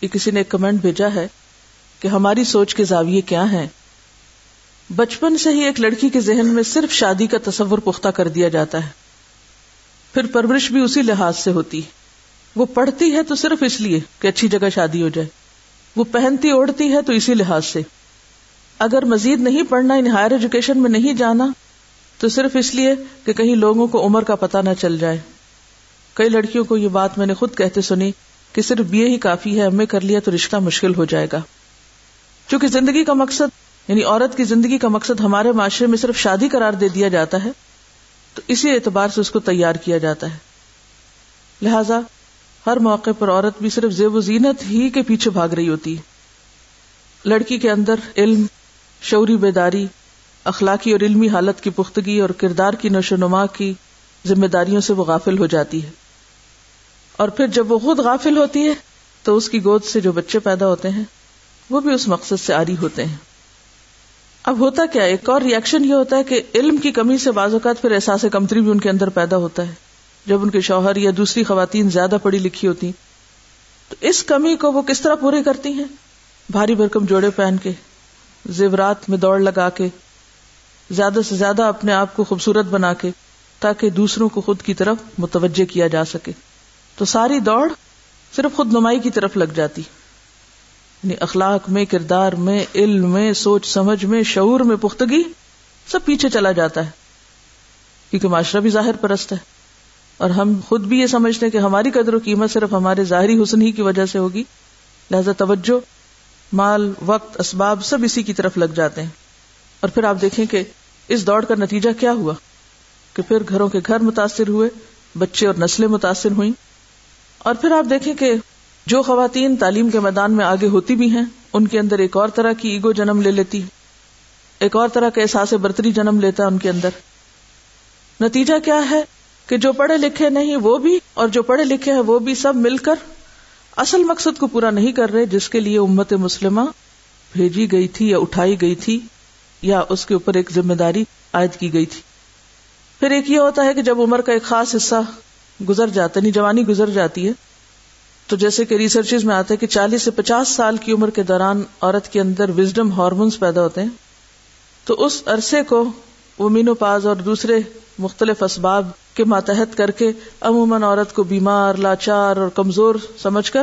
یہ کسی نے ایک کمنٹ بھیجا ہے کہ ہماری سوچ کے زاویے کیا ہیں؟ بچپن سے ہی ایک لڑکی کے ذہن میں صرف شادی کا تصور پختہ کر دیا جاتا ہے۔ پھر پرورش بھی اسی لحاظ سے ہوتی وہ پڑھتی ہے تو صرف اس لیے کہ اچھی جگہ شادی ہو جائے۔ وہ پہنتی اوڑھتی ہے تو اسی لحاظ سے۔ اگر مزید نہیں پڑھنا ان ہائر ایجوکیشن میں نہیں جانا، تو صرف اس لیے کہ کہیں لوگوں کو عمر کا پتہ نہ چل جائے۔ کئی لڑکیوں کو یہ بات میں نے خود کہتے سنی کہ صرف بی اے ہی کافی ہے ایم اے کر لیا تو رشتہ مشکل ہو جائے گا۔ چونکہ زندگی کا مقصد یعنی عورت کی زندگی کا مقصد ہمارے معاشرے میں صرف شادی قرار دے دیا جاتا ہے، تو اسی اعتبار سے اس کو تیار کیا جاتا ہے۔ لہذا، ہر موقع پر عورت بھی صرف زیب و زینت ہی کے پیچھے بھاگ رہی ہوتی۔ ہے لڑکی کے اندر علم، شعوری بیداری، اخلاقی اور علمی حالت کی پختگی اور کردار کی نشو نما کی ذمہ داریوں سے وہ غافل ہو جاتی ہے۔ اور پھر جب وہ خود غافل ہوتی ہے تو اس کی گود سے جو بچے پیدا ہوتے ہیں، وہ بھی اس مقصد سے آری ہوتے ہیں۔ اب ہوتا کیا، ایک اور ریئیکشن یہ ہوتا ہے کہ علم کی کمی سے بعض اوقات پھر احساس کمتری بھی ان کے اندر پیدا ہوتا ہے۔ جب ان کے شوہر یا دوسری خواتین زیادہ پڑھی لکھی ہوتی، تو اس کمی کو وہ کس طرح پورے کرتی ہیں؟ بھاری بھرکم جوڑے پہن کے، زیورات میں دوڑ لگا کے، زیادہ سے زیادہ اپنے آپ کو خوبصورت بنا کے، تاکہ دوسروں کو خود کی طرف متوجہ کیا جا سکے۔ تو ساری دوڑ صرف خود نمائی کی طرف لگ جاتی۔ یعنی اخلاق میں، کردار میں، علم میں، سوچ سمجھ میں، شعور میں، پختگی، سب پیچھے چلا جاتا ہے۔ کیونکہ معاشرہ بھی ظاہر پرست ہے۔ اور ہم خود بھی یہ سمجھتے ہیں کہ ہماری قدر و قیمت صرف ہمارے ظاہری حسن ہی کی وجہ سے ہوگی۔ لہذا توجہ، مال، وقت، اسباب سب اسی کی طرف لگ جاتے ہیں۔ اور پھر آپ دیکھیں کہ اس دوڑ کا نتیجہ کیا ہوا؟ کہ پھر گھروں کے گھر متاثر ہوئے، بچے اور نسلیں متاثر ہوئیں۔ اور پھر آپ دیکھیں کہ جو خواتین تعلیم کے میدان میں آگے ہوتی بھی ہیں، ان کے اندر ایک اور طرح کی ایگو جنم لے لیتی، ایک اور طرح کا احساس برتری جنم لیتا ہے ان کے اندر۔ نتیجہ کیا ہے؟ کہ جو پڑھے لکھے نہیں، وہ بھی، اور جو پڑھے لکھے ہیں، وہ بھی سب مل کر اصل مقصد کو پورا نہیں کر رہے، جس کے لیے امت مسلمہ بھیجی گئی تھی یا اٹھائی گئی تھی یا اس کے اوپر ایک ذمہ داری عائد کی گئی تھی۔ پھر ایک یہ ہوتا ہے کہ جب عمر کا ایک خاص حصہ گزر جاتا ہے یعنی جوانی گزر جاتی ہے۔ تو جیسے کہ ریسرچ میں آتا ہے کہ چالیس سے پچاس سال کی عمر کے دوران عورت کے اندر وزڈم ہارمونس پیدا ہوتے ہیں۔ تو اس عرصے کو وہ پاز اور دوسرے مختلف اسباب کے ماتحت کر کے عموماً عورت کو بیمار، لاچار اور کمزور سمجھ کر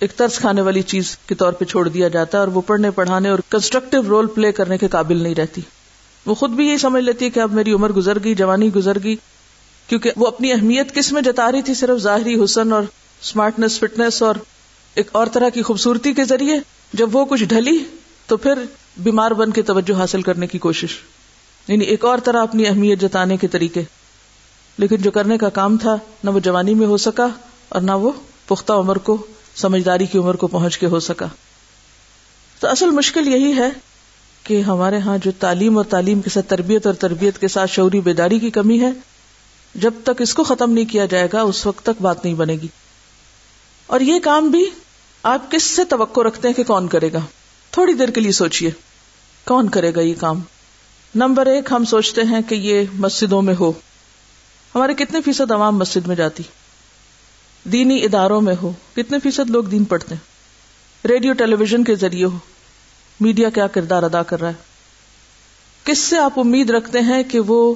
ایک طرز کھانے والی چیز کے طور پہ چھوڑ دیا جاتا ہے اور وہ پڑھنے، پڑھانے اور کنسٹرکٹیو رول پلے کرنے کے قابل نہیں رہتی۔ وہ خود بھی یہی سمجھ لیتی ہے کہ اب میری عمر گزر گئی، جوانی گزر گئی کیونکہ وہ اپنی اہمیت کس میں جتا رہی تھی صرف ظاہری حسن اور اسمارٹنیس فٹنس اور ایک اور طرح کی خوبصورتی کے ذریعے؟ جب وہ کچھ ڈھلی، تو پھر بیمار بن کے توجہ حاصل کرنے کی کوشش۔ یعنی ایک اور طرح اپنی اہمیت جتانے کے طریقے۔ لیکن جو کرنے کا کام تھا، نہ وہ جوانی میں ہو سکا اور نہ وہ پختہ عمر کو، سمجھداری کی عمر کو پہنچ کے ہو سکا۔ تو اصل مشکل یہی ہے کہ ہمارے ہاں جو تعلیم اور تعلیم کے ساتھ تربیت اور تربیت کے ساتھ شعوری بیداری کی کمی ہے جب تک اس کو ختم نہیں کیا جائے گا، اس وقت تک بات نہیں بنے گی۔ اور یہ کام بھی آپ کس سے توقع رکھتے ہیں کہ کون کرے گا؟ تھوڑی دیر کے لیے سوچئے۔ کون کرے گا یہ کام؟ نمبر ایک، ہم سوچتے ہیں کہ یہ مسجدوں میں ہو۔ ہمارے کتنے فیصد عوام مسجد میں جاتی؟ دینی اداروں میں ہو۔ کتنے فیصد لوگ دین پڑھتے ہیں؟ ریڈیو ٹیلی ویژن کے ذریعے ہو۔ میڈیا کیا کردار ادا کر رہا ہے؟ کس سے آپ امید رکھتے ہیں کہ وہ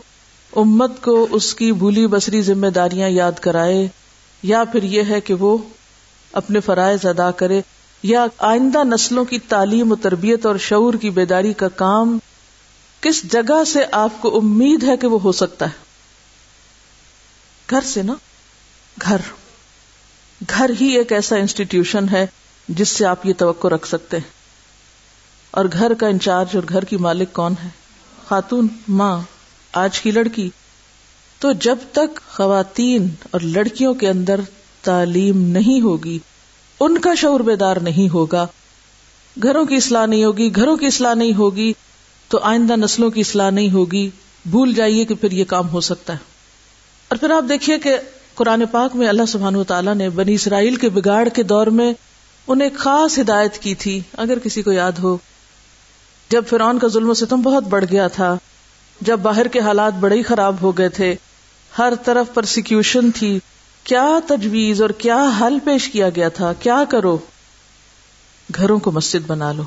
امت کو اس کی بھولی بسری ذمہ داریاں یاد کرائے، یا پھر یہ ہے کہ وہ اپنے فرائض ادا کرے، یا آئندہ نسلوں کی تعلیم و تربیت اور شعور کی بیداری کا کام کس جگہ سے آپ کو امید ہے کہ وہ ہو سکتا ہے؟ گھر سے نا؟ گھر۔ گھر ہی ایک ایسا انسٹیٹیوشن ہے جس سے آپ یہ توقع رکھ سکتے ہیں۔ اور گھر کا انچارج اور گھر کی مالک کون ہے؟ خاتون، ماں۔ آج کی لڑکی۔ تو جب تک خواتین اور لڑکیوں کے اندر تعلیم نہیں ہوگی، ان کا شعور بیدار نہیں ہوگا۔ گھروں کی اصلاح نہیں ہوگی، گھروں کی اصلاح نہیں ہوگی، تو آئندہ نسلوں کی اصلاح نہیں ہوگی۔ بھول جائیے کہ پھر یہ کام ہو سکتا ہے۔ اور پھر آپ دیکھیے کہ قرآن پاک میں اللہ سبحان و تعالیٰ نے بنی اسرائیل کے بگاڑ کے دور میں انہیں خاص ہدایت کی تھی۔ اگر کسی کو یاد ہو، جب فرعون کا ظلم و ستم بہت بڑھ گیا تھا جب باہر کے حالات بڑے ہی خراب ہو گئے تھے۔ ہر طرف پرسیکیوشن تھی۔ کیا تجویز اور کیا حل پیش کیا گیا تھا؟ کیا کرو؟ گھروں کو مسجد بنا لو۔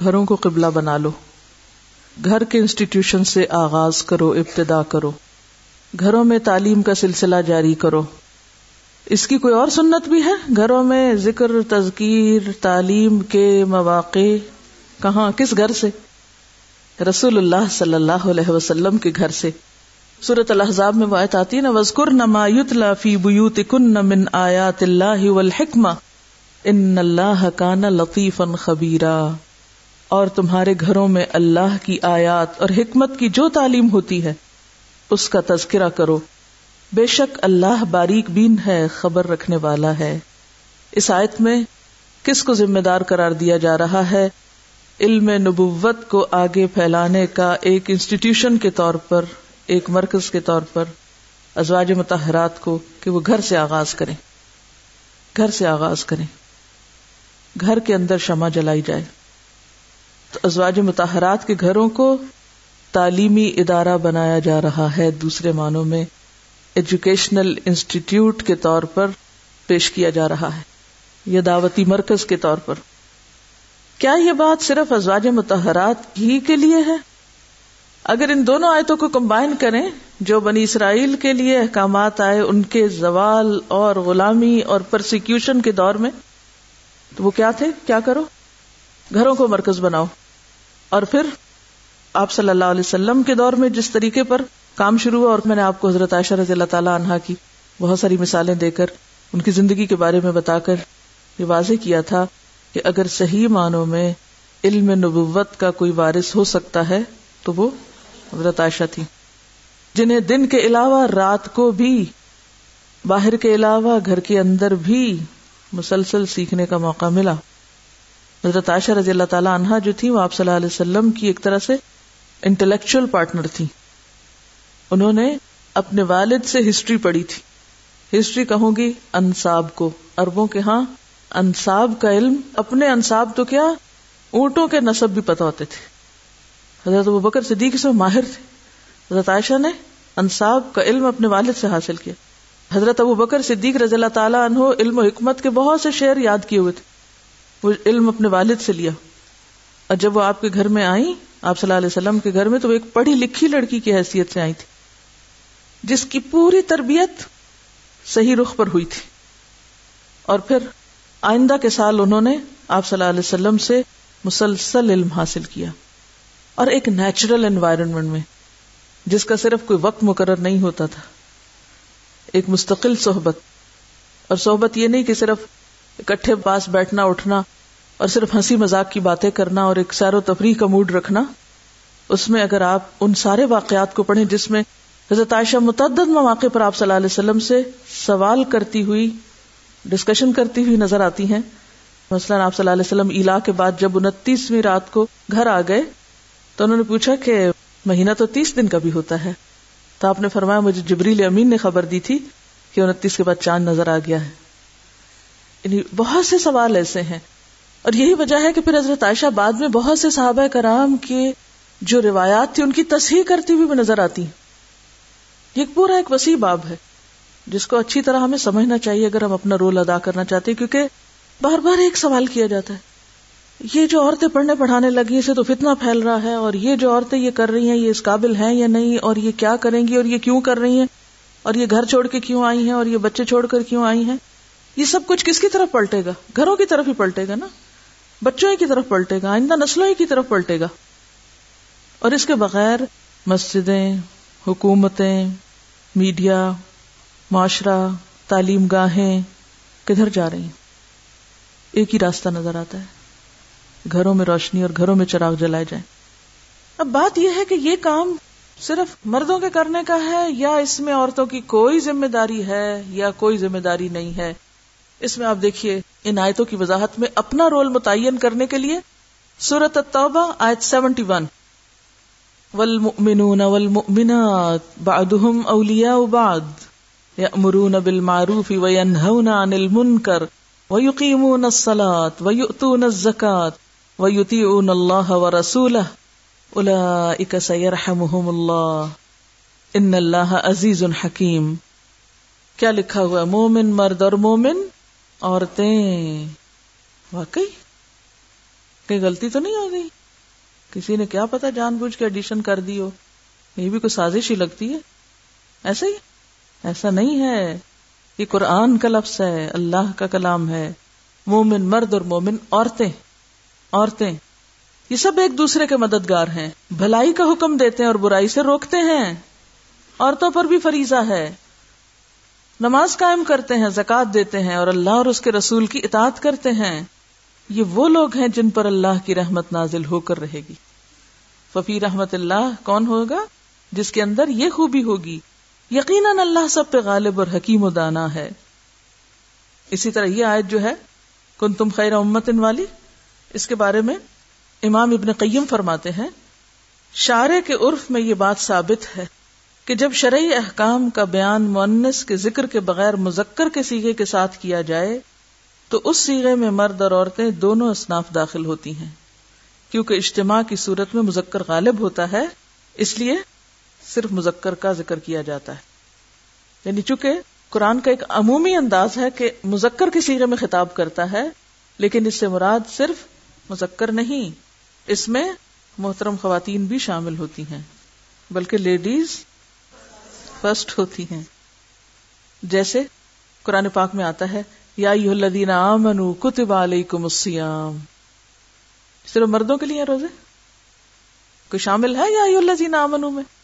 گھروں کو قبلہ بنا لو۔ گھر کے انسٹیٹیوشن سے آغاز کرو، ابتدا کرو۔ گھروں میں تعلیم کا سلسلہ جاری کرو۔ اس کی کوئی اور سنت بھی ہے؟ گھروں میں ذکر، تذکیر، تعلیم کے مواقع کہاں، کس گھر سے؟ رسول اللہ صلی اللہ علیہ وسلم کے گھر سے۔ سورت الحضاب میں آیت آتی نا وزقر نما یتلا فی بیوت کن من آیات اللہ والحکمہ ان اللہ کان لطیفا خبیرا اور تمہارے گھروں میں اللہ کی آیات اور حکمت کی جو تعلیم ہوتی ہے، اس کا تذکرہ کرو۔ بے شک اللہ باریک بین ہے، خبر رکھنے والا ہے۔ اس آیت میں کس کو ذمہ دار قرار دیا جا رہا ہے؟ علم نبوت کو آگے پھیلانے کا ایک انسٹیٹیوشن کے طور پر، ایک مرکز کے طور پر ازواج متحرات کو کہ وہ گھر سے آغاز کریں۔ گھر سے آغاز کریں۔ گھر کے اندر شمع جلائی جائے۔ تو ازواج متحرات کے گھروں کو تعلیمی ادارہ بنایا جا رہا ہے دوسرے معنوں میں، ایجوکیشنل انسٹیٹیوٹ کے طور پر پیش کیا جا رہا ہے۔ یا دعوتی مرکز کے طور پر۔ کیا یہ بات صرف ازواج متحرات ہی کے لیے ہے؟ اگر ان دونوں آیتوں کو کمبائن کریں، جو بنی اسرائیل کے لیے احکامات آئے ان کے زوال اور غلامی اور پرسیکیوشن کے دور میں، تو وہ کیا تھے؟ کیا کرو؟ گھروں کو مرکز بناؤ۔ اور پھر، آپ صلی اللہ علیہ وسلم کے دور میں جس طریقے پر کام شروع ہوا، اور میں نے آپ کو حضرت عائشہ رضی اللہ تعالیٰ عنہ کی بہت ساری مثالیں دے کر ان کی زندگی کے بارے میں بتا کر یہ واضح کیا تھا کہ اگر صحیح معنوں میں علم نبوت کا کوئی وارث ہو سکتا ہے، تو وہ حضرت عائشہ تھی۔ جنہیں دن کے علاوہ رات کو بھی، باہر کے علاوہ گھر کے اندر بھی مسلسل سیکھنے کا موقع ملا۔ حضرت عائشہ رضی اللہ تعالی عنہا جو تھی، وہ آپ صلی اللہ علیہ وسلم کی ایک طرح سے انٹلیکچل پارٹنر تھی۔ انہوں نے اپنے والد سے ہسٹری پڑھی تھی۔ ہسٹری کہوں گی، انصاب کو اربوں کے ہاں انصاب کا علم، اپنے انصاب تو کیا؟ اونٹوں کے نصب بھی پتہ ہوتے تھے۔ حضرت ابو بکر صدیق سے ماہر تھے۔ حضرت عائشہ نے انصاب کا علم اپنے والد سے حاصل کیا۔ حضرت ابو بکر صدیق رضی اللہ تعالیٰ عنہ علم و حکمت کے بہت سے شعر یاد کیے ہوئے تھے۔ وہ علم اپنے والد سے لیا۔ اور جب وہ آپ کے گھر میں آئی آپ صلی اللہ علیہ وسلم کے گھر میں تو وہ ایک پڑھی لکھی لڑکی کی حیثیت سے آئی تھی۔ جس کی پوری تربیت صحیح رخ پر ہوئی تھی۔ اور پھر آئندہ کے سال انہوں نے آپ صلی اللہ علیہ وسلم سے مسلسل علم حاصل کیا اور ایک نیچرل انوائرمنٹ میں، جس کا صرف کوئی وقت مقرر نہیں ہوتا تھا۔ ایک مستقل صحبت۔ اور صحبت یہ نہیں کہ صرف اکٹھے پاس بیٹھنا، اٹھنا اور صرف ہنسی مذاق کی باتیں کرنا اور ایک سیر و تفریح کا موڈ رکھنا۔ اس میں اگر آپ ان سارے واقعات کو پڑھیں جس میں حضرت عائشہ متعدد مواقع پر آپ صلی اللہ علیہ وسلم سے سوال کرتی ہوئی ڈسکشن کرتی ہوئی نظر آتی ہیں۔ مثلاً آپ صلی اللہ علیہ وسلم علا کے بعد جب انتیسویں رات کو گھر آ گئے، تو انہوں نے پوچھا کہ مہینہ تو تیس دن کا بھی ہوتا ہے۔ تو آپ نے فرمایا، مجھے جبریل امین نے خبر دی تھی کہ انتیس کے بعد چاند نظر آ گیا ہے۔ یعنی بہت سے سوال ایسے ہیں۔ اور یہی وجہ ہے کہ پھر حضرت عائشہ بعد میں بہت سے صحابہ کرام کے جو روایات تھی ان کی تصحیح کرتی ہوئی بھی نظر آتی یہ پورا ایک وسیع باب ہے۔ جس کو اچھی طرح ہمیں سمجھنا چاہیے اگر ہم اپنا رول ادا کرنا چاہتے ہیں، کیونکہ بار بار ایک سوال کیا جاتا ہے۔ یہ جو عورتیں پڑھنے پڑھانے لگی، اسے تو فتنا پھیل رہا ہے، اور یہ جو عورتیں یہ کر رہی ہیں، یہ اس قابل ہیں یا نہیں؟ اور یہ کیا کریں گی؟ اور یہ کیوں کر رہی ہیں؟ اور یہ گھر چھوڑ کے کیوں آئی ہیں؟ اور یہ بچے چھوڑ کر کیوں آئی ہیں؟ یہ سب کچھ کس کی طرف پلٹے گا؟ گھروں کی طرف ہی پلٹے گا نا؟ بچوں ہی کی طرف پلٹے گا، آئندہ نسلوں ہی کی طرف پلٹے گا۔ اور اس کے بغیر مسجدیں، حکومتیں، میڈیا معاشرہ، تعلیم گاہیں کدھر جا رہی ہیں؟ ایک ہی راستہ نظر آتا ہے۔ گھروں میں روشنی اور گھروں میں چراغ جلائے جائیں۔ اب بات یہ ہے کہ یہ کام صرف مردوں کے کرنے کا ہے یا اس میں عورتوں کی کوئی ذمہ داری ہے یا کوئی ذمہ داری نہیں ہے؟ اس میں آپ دیکھیے، ان آیتوں کی وضاحت میں اپنا رول متعین کرنے کے لیے سورت التوبہ آیت سیونٹی ون۔ والمؤمنون والمؤمنات بعضهم اولیاء بعض یأمرون بالمعروف وینہون عن المنکر ویقیمون الصلاة ویؤتون الزکاة ویطیعون اللہ ورسولہ اولئک سیرحمہم اللہ ان اللہ عزیز حکیم کیا لکھا ہوا مومن مرد اور مومن عورتیں واقعی؟ کہ غلطی تو نہیں ہو گئی؟ کسی نے کیا پتا جان بوجھ کے ایڈیشن کر دی ہو؟ یہ بھی کوئی سازش ہی لگتی ہے؟ ایسا ہی؟ ایسا نہیں ہے یہ قرآن کا لفظ ہے، اللہ کا کلام ہے، مومن مرد اور مومن عورتیں عورتیں۔ یہ سب ایک دوسرے کے مددگار ہیں۔ بھلائی کا حکم دیتے ہیں اور برائی سے روکتے ہیں۔ عورتوں پر بھی فریضہ ہے۔ نماز قائم کرتے ہیں زکات دیتے ہیں اور اللہ اور اس کے رسول کی اطاعت کرتے ہیں۔ یہ وہ لوگ ہیں جن پر اللہ کی رحمت نازل ہو کر رہے گی۔ ففی رحمت اللہ، کون ہوگا؟ جس کے اندر یہ خوبی ہوگی۔ یقیناً اللہ سب پہ غالب اور حکیم و دانا ہے۔ اسی طرح یہ آیت جو ہے کن تم خیر امتن والی، اس کے بارے میں امام ابن قیم فرماتے ہیں شارے کے عرف میں یہ بات ثابت ہے کہ جب شرعی احکام کا بیان مونس کے ذکر کے بغیر مذکر کے سیگے کے ساتھ کیا جائے، تو اس سیگے میں مرد اور عورتیں دونوں اصناف داخل ہوتی ہیں۔ کیونکہ اجتماع کی صورت میں مذکر غالب ہوتا ہے، اس لیے صرف مذکر کا ذکر کیا جاتا ہے۔ یعنی چونکہ قرآن کا ایک عمومی انداز ہے کہ مذکر کے سیرے میں خطاب کرتا ہے، لیکن اس سے مراد صرف مذکر نہیں، اس میں محترم خواتین بھی شامل ہوتی ہیں، بلکہ لیڈیز فرسٹ ہوتی ہیں۔ جیسے قرآن پاک میں آتا ہے، یا الذین آمنوا کتب علیکم الصیام۔ صرف مردوں کے لیے روزے؟ کوئی شامل ہے یا الذین آمنوا میں؟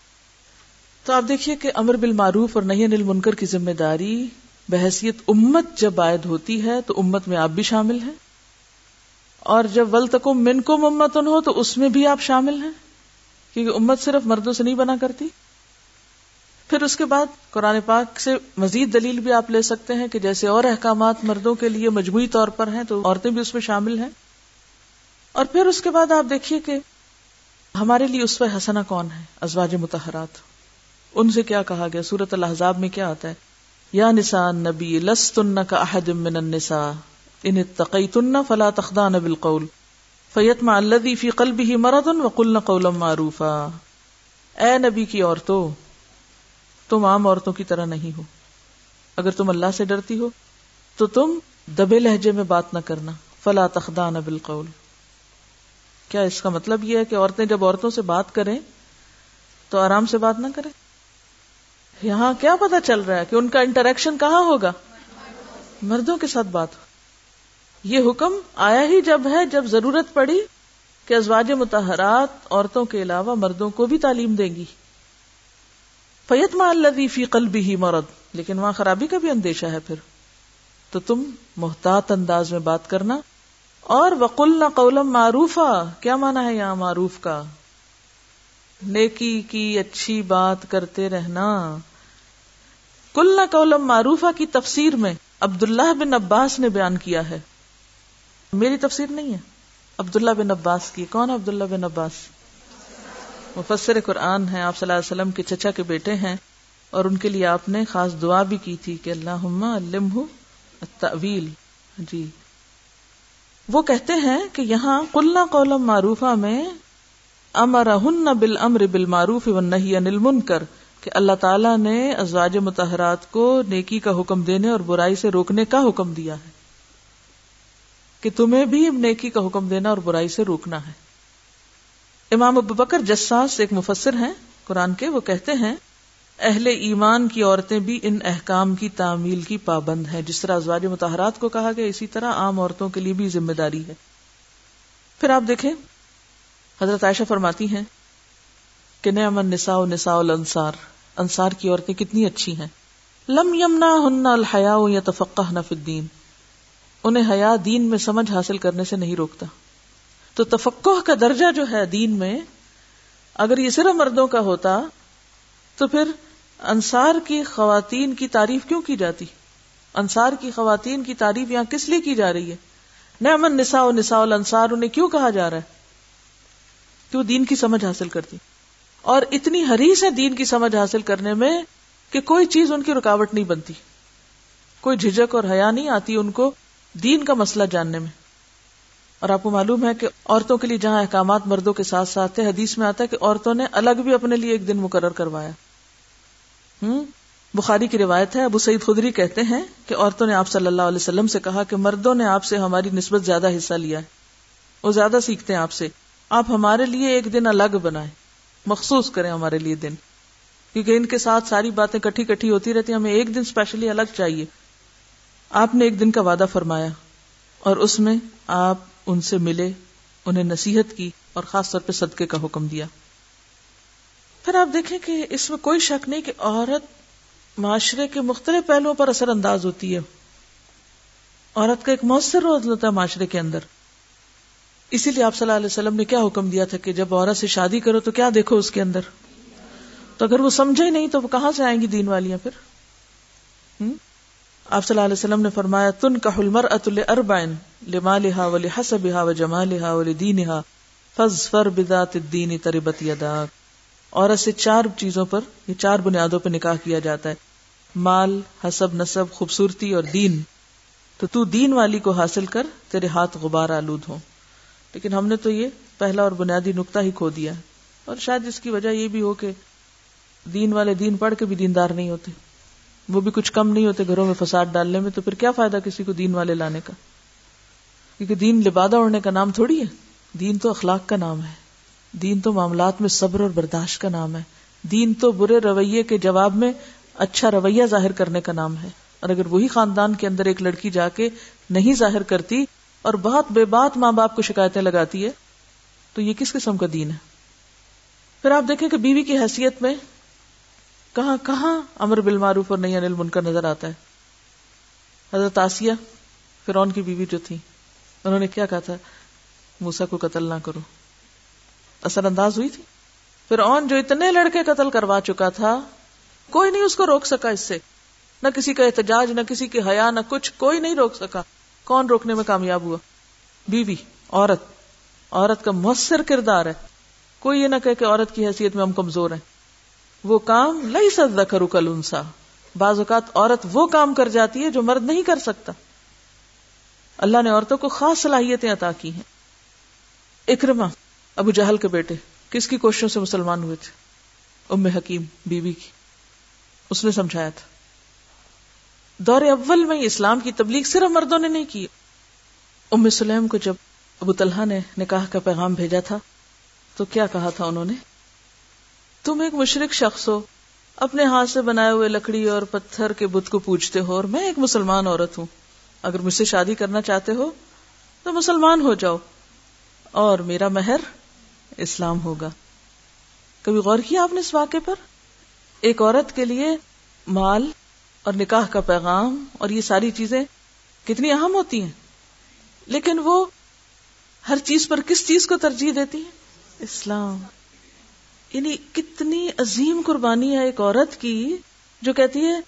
تو آپ دیکھیے کہ امر بالمعروف اور نہیں انل منکر کی ذمہ داری بحثیت امت جب عائد ہوتی ہے تو امت میں آپ بھی شامل ہیں اور جب ول تک من کو ممتن ہو تو اس میں بھی آپ شامل ہیں کیونکہ امت صرف مردوں سے نہیں بنا کرتی پھر اس کے بعد قرآن پاک سے مزید دلیل بھی آپ لے سکتے ہیں کہ جیسے اور احکامات مردوں کے لیے مجموعی طور پر ہیں تو عورتیں بھی اس میں شامل ہیں اور پھر اس کے بعد آپ دیکھیے کہ ہمارے لیے اس وقت حسنا کون ہے؟ ازواج متحرات ان سے کیا کہا گیا؟ سورت الحضاب میں کیا آتا ہے؟ یا نسان نبی لس تن کا احد من النساء، ان تقیتن فلا تخدان بالقول فیتما الذی فی قلبه مرض وقلن قولا معروفا۔ اے نبی کی عورتوں، تم عام عورتوں کی طرح نہیں ہو۔ اگر تم اللہ سے ڈرتی ہو، تو تم دبے لہجے میں بات نہ کرنا۔ فلا تخدان بالقول۔ کیا اس کا مطلب یہ ہے کہ عورتیں جب عورتوں سے بات کریں، تو آرام سے بات نہ کریں؟ یہاں کیا پتا چل رہا ہے کہ ان کا انٹریکشن کہاں ہوگا؟ مردوں کے ساتھ بات۔ ہو یہ حکم آیا ہی جب ہے، جب ضرورت پڑی کہ ازواج متحرات عورتوں کے علاوہ مردوں کو بھی تعلیم دیں گی۔ فیت الدی فی قلبی ہی مرد لیکن وہاں خرابی کا بھی اندیشہ ہے پھر۔ تو تم محتاط انداز میں بات کرنا۔ اور وقل نہ قولم معروف کیا مانا ہے یہاں معروف کا؟ نیکی کی اچھی بات کرتے رہنا۔ کل نہ قولم معروفہ کی تفسیر میں عبداللہ بن عباس نے بیان کیا ہے۔ میری تفسیر نہیں ہے۔ عبداللہ بن عباس کی، کون ہے عبداللہ بن عباس؟ مفسر قرآن ہے آپ صلی اللہ علیہ وسلم کے چچا کے بیٹے ہیں اور ان کے لیے آپ نے خاص دعا بھی کی تھی کہ اللہ التعویل جی۔ وہ کہتے ہیں کہ یہاں کلنا قولم معروفہ میں امرہن بالامر بالمعروف والنہی عن المنکر۔ کہ اللہ تعالیٰ نے ازواج متحرات کو نیکی کا حکم دینے اور برائی سے روکنے کا حکم دیا ہے کہ تمہیں بھی نیکی کا حکم دینا اور برائی سے روکنا ہے۔ امام ابو بکر جساس ایک مفسر ہیں، قرآن کے، وہ کہتے ہیں، اہل ایمان کی عورتیں بھی ان احکام کی تعمیل کی پابند ہیں۔ جس طرح ازواج متحرات کو کہا گیا، اسی طرح عام عورتوں کے لیے بھی ذمہ داری ہے۔ پھر آپ دیکھیں، حضرت عائشہ فرماتی ہیں کہ نعم النساء نساء الانصار۔ انصار کی عورتیں کتنی اچھی ہیں۔ لم یمنا ہن الحیا یا تفقہ نہ الدین۔ انہیں حیا دین میں سمجھ حاصل کرنے سے نہیں روکتا۔ تو تفقہ کا درجہ جو ہے دین میں، اگر یہ صرف مردوں کا ہوتا، تو پھر انصار کی خواتین کی تعریف کیوں کی جاتی؟ انصار کی خواتین کی تعریف یہاں کس لیے کی جا رہی ہے؟ نعمن نساء و نساء الانصار، انہیں کیوں کہا جا رہا ہے؟ کہ وہ دین کی سمجھ حاصل کرتی؟ اور اتنی حریص ہے دین کی سمجھ حاصل کرنے میں کہ کوئی چیز ان کی رکاوٹ نہیں بنتی۔ کوئی جھجک اور حیا نہیں آتی ان کو دین کا مسئلہ جاننے میں۔ اور آپ کو معلوم ہے کہ عورتوں کے لیے جہاں احکامات مردوں کے ساتھ ساتھ حدیث میں آتا ہے کہ عورتوں نے الگ بھی اپنے لیے ایک دن مقرر کروایا۔ ہوں بخاری کی روایت ہے، ابو سعید خدری کہتے ہیں کہ عورتوں نے آپ صلی اللہ علیہ وسلم سے کہا کہ مردوں نے آپ سے ہماری نسبت زیادہ حصہ لیا ہے۔ وہ زیادہ سیکھتے ہیں آپ سے۔ آپ ہمارے لیے ایک دن الگ بنائیں۔ مخصوص کریں ہمارے لیے دن۔ کیونکہ ان کے ساتھ ساری باتیں کٹھی کٹھی ہوتی رہتی ہیں، ہمیں ایک دن اسپیشلی الگ چاہیے۔ آپ نے ایک دن کا وعدہ فرمایا اور اس میں آپ ان سے ملے، انہیں نصیحت کی اور خاص طور پہ صدقے کا حکم دیا۔ پھر آپ دیکھیں کہ اس میں کوئی شک نہیں کہ عورت معاشرے کے مختلف پہلوؤں پر اثر انداز ہوتی ہے۔ عورت کا ایک مؤثر رول ہوتا ہے معاشرے کے اندر۔ اسی لیے آپ صلی اللہ علیہ وسلم نے کیا حکم دیا تھا کہ جب عورت سے شادی کرو تو کیا دیکھو اس کے اندر؟ تو اگر وہ سمجھے ہی نہیں تو وہ کہاں سے آئیں گی دین والیاں پھر؟ آپ صلی اللہ علیہ وسلم نے فرمایا تن کا حلمر اتل اربائن لما لہا ولی حسب و جما لہا ولی دین فض فر بدات دین تربت یداک عورت سے چار چیزوں پر، یہ چار بنیادوں پر نکاح کیا جاتا ہے۔ مال، حسب نصب خوبصورتی اور دین۔ تو تو دین والی کو حاصل کر تیرے ہاتھ غبار آلود ہو لیکن ہم نے تو یہ پہلا اور بنیادی نقطہ ہی کھو دیا اور شاید اس کی وجہ یہ بھی ہو کہ دین والے دین پڑھ کے بھی دیندار نہیں ہوتے۔ وہ بھی کچھ کم نہیں ہوتے گھروں میں فساد ڈالنے میں، تو پھر کیا فائدہ کسی کو دین والے لانے کا؟ کیونکہ دین لبادہ اڑنے کا نام تھوڑی ہے۔ دین تو اخلاق کا نام ہے۔ دین تو معاملات میں صبر اور برداشت کا نام ہے۔ دین تو برے رویے کے جواب میں اچھا رویہ ظاہر کرنے کا نام ہے۔ اور اگر وہی خاندان کے اندر ایک لڑکی جا کے نہیں ظاہر کرتی اور بہت بے بات ماں باپ کو شکایتیں لگاتی ہے، تو یہ کس قسم کا دین ہے؟ پھر آپ دیکھیں کہ بیوی کی حیثیت میں کہاں کہاں امر بالمعروف اور نہیں انل منکر نظر آتا ہے۔ حضرت آسیہ فرون کی بیوی جو تھی، انہوں نے کیا کہا تھا؟ موسا کو قتل نہ کرو۔ اثر انداز ہوئی تھی۔ پھر اون جو اتنے لڑکے قتل کروا چکا تھا، کوئی نہیں اس کو روک سکا اس سے۔ نہ کسی کا احتجاج، نہ کسی کی حیا، نہ کچھ، کوئی نہیں روک سکا۔ کون روکنے میں کامیاب ہوا؟ بیوی، عورت۔ عورت کا مؤثر کردار ہے۔ کوئی یہ نہ کہ عورت کی حیثیت میں ہم کمزور ہیں۔ وہ کام لئی سد کرو کل انسا بعض اوقات عورت وہ کام کر جاتی ہے جو مرد نہیں کر سکتا۔ اللہ نے عورتوں کو خاص صلاحیتیں عطا کی ہیں۔ اکرما ابو جہل کے بیٹے، کس کی کوششوں سے مسلمان ہوئے تھے؟ ام حکیم، بیوی کی۔ اس نے سمجھایا تھا۔ دور اول میں اسلام کی تبلیغ صرف مردوں نے نہیں کی۔ ام سلیم کو جب ابو طلحہ نے نکاح کا پیغام بھیجا تھا، تو کیا کہا تھا انہوں نے؟ تم ایک مشرق شخص ہو، اپنے ہاتھ سے بنائے ہوئے لکڑی اور پتھر کے بت کو پوچھتے ہو اور میں ایک مسلمان عورت ہوں۔ اگر مجھ سے شادی کرنا چاہتے ہو، تو مسلمان ہو جاؤ۔ اور میرا مہر اسلام ہوگا۔ کبھی غور کیا آپ نے اس واقعے پر؟ ایک عورت کے لیے مال اور نکاح کا پیغام اور یہ ساری چیزیں کتنی اہم ہوتی ہیں۔ لیکن وہ ہر چیز پر کس چیز کو ترجیح دیتی ہیں؟ اسلام۔ یعنی کتنی عظیم قربانی ہے ایک عورت کی جو کہتی ہے،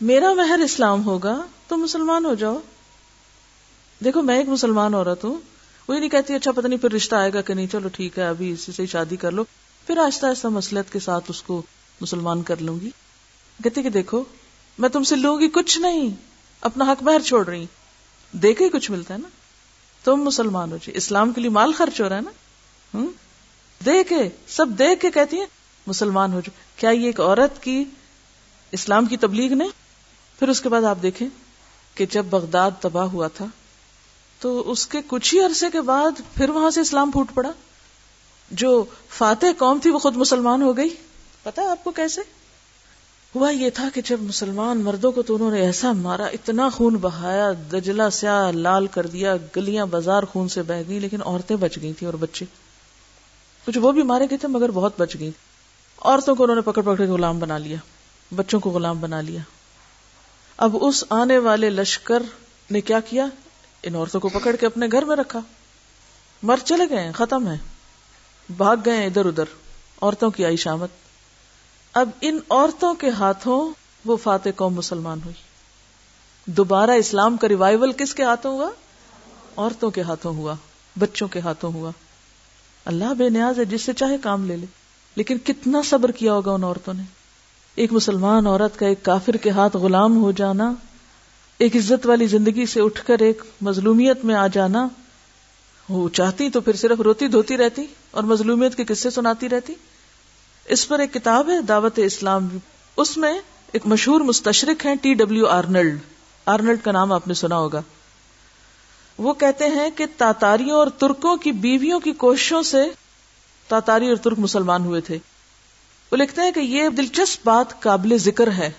میرا مہر اسلام ہوگا تو مسلمان ہو جاؤ۔ دیکھو، میں ایک مسلمان عورت ہوں۔ وہی نہیں کہتی اچھا پتہ نہیں پھر رشتہ آئے گا کہ نہیں۔ چلو ٹھیک ہے، ابھی اسی سے شادی کر لو۔ پھر آہستہ آہستہ مسلط کے ساتھ اس کو مسلمان کر لوں گی۔ کہتی کہ دیکھو میں تم سے لوں گی کچھ نہیں، اپنا حق بہر چھوڑ رہی دے کے ہی کچھ ملتا ہے نا۔ تم مسلمان ہو جی اسلام کے لیے مال خرچ ہو رہا ہے نا۔ دے کے سب دے کے کہتی ہیں، مسلمان ہو جو کیا یہ ایک عورت کی اسلام کی تبلیغ نے پھر اس کے بعد آپ دیکھیں کہ جب بغداد تباہ ہوا تھا، تو اس کے کچھ ہی عرصے کے بعد پھر وہاں سے اسلام پھوٹ پڑا۔ جو فاتح قوم تھی، وہ خود مسلمان ہو گئی۔ پتا آپ کو کیسے؟ ہوا یہ تھا کہ جب مسلمان مردوں کو تو انہوں نے ایسا مارا، اتنا خون بہایا دجلا سیاہ، لال کر دیا، گلیاں بازار خون سے بہ گئی لیکن عورتیں بچ گئی تھی اور بچے۔ کچھ وہ بھی مارے گئے تھے مگر بہت بچ گئی عورتوں کو انہوں نے پکڑ پکڑ کے غلام بنا لیا، بچوں کو غلام بنا لیا۔ اب اس آنے والے لشکر نے کیا کیا؟ ان عورتوں کو پکڑ کے اپنے گھر میں رکھا۔ مر چلے گئے، ختم ہے بھاگ گئے ادھر ادھر، عورتوں کی آئی شامت۔ اب ان عورتوں کے ہاتھوں وہ فاتح قوم مسلمان ہوئی۔ دوبارہ اسلام کا ریوائول کس کے ہاتھوں ہوا؟ عورتوں کے ہاتھوں ہوا، بچوں کے ہاتھوں ہوا۔ اللہ بے نیاز ہے، جس سے چاہے کام لے لے۔ لیکن کتنا صبر کیا ہوگا ان عورتوں نے۔ ایک مسلمان عورت کا ایک کافر کے ہاتھ غلام ہو جانا، ایک عزت والی زندگی سے اٹھ کر ایک مظلومیت میں آ جانا، وہ چاہتی تو پھر صرف روتی دھوتی رہتی اور مظلومیت کے قصے سناتی رہتی۔ اس پر ایک کتاب ہے دعوت اسلام۔ اس میں ایک مشہور مستشرق ہیں ٹی ڈبلو آرنلڈ آرنلڈ کا نام آپ نے سنا ہوگا۔ وہ کہتے ہیں کہ تاتاریوں اور ترکوں کی بیویوں کی کوششوں سے تاتاری اور ترک مسلمان ہوئے تھے۔ وہ لکھتے ہیں کہ یہ دلچسپ بات قابل ذکر ہے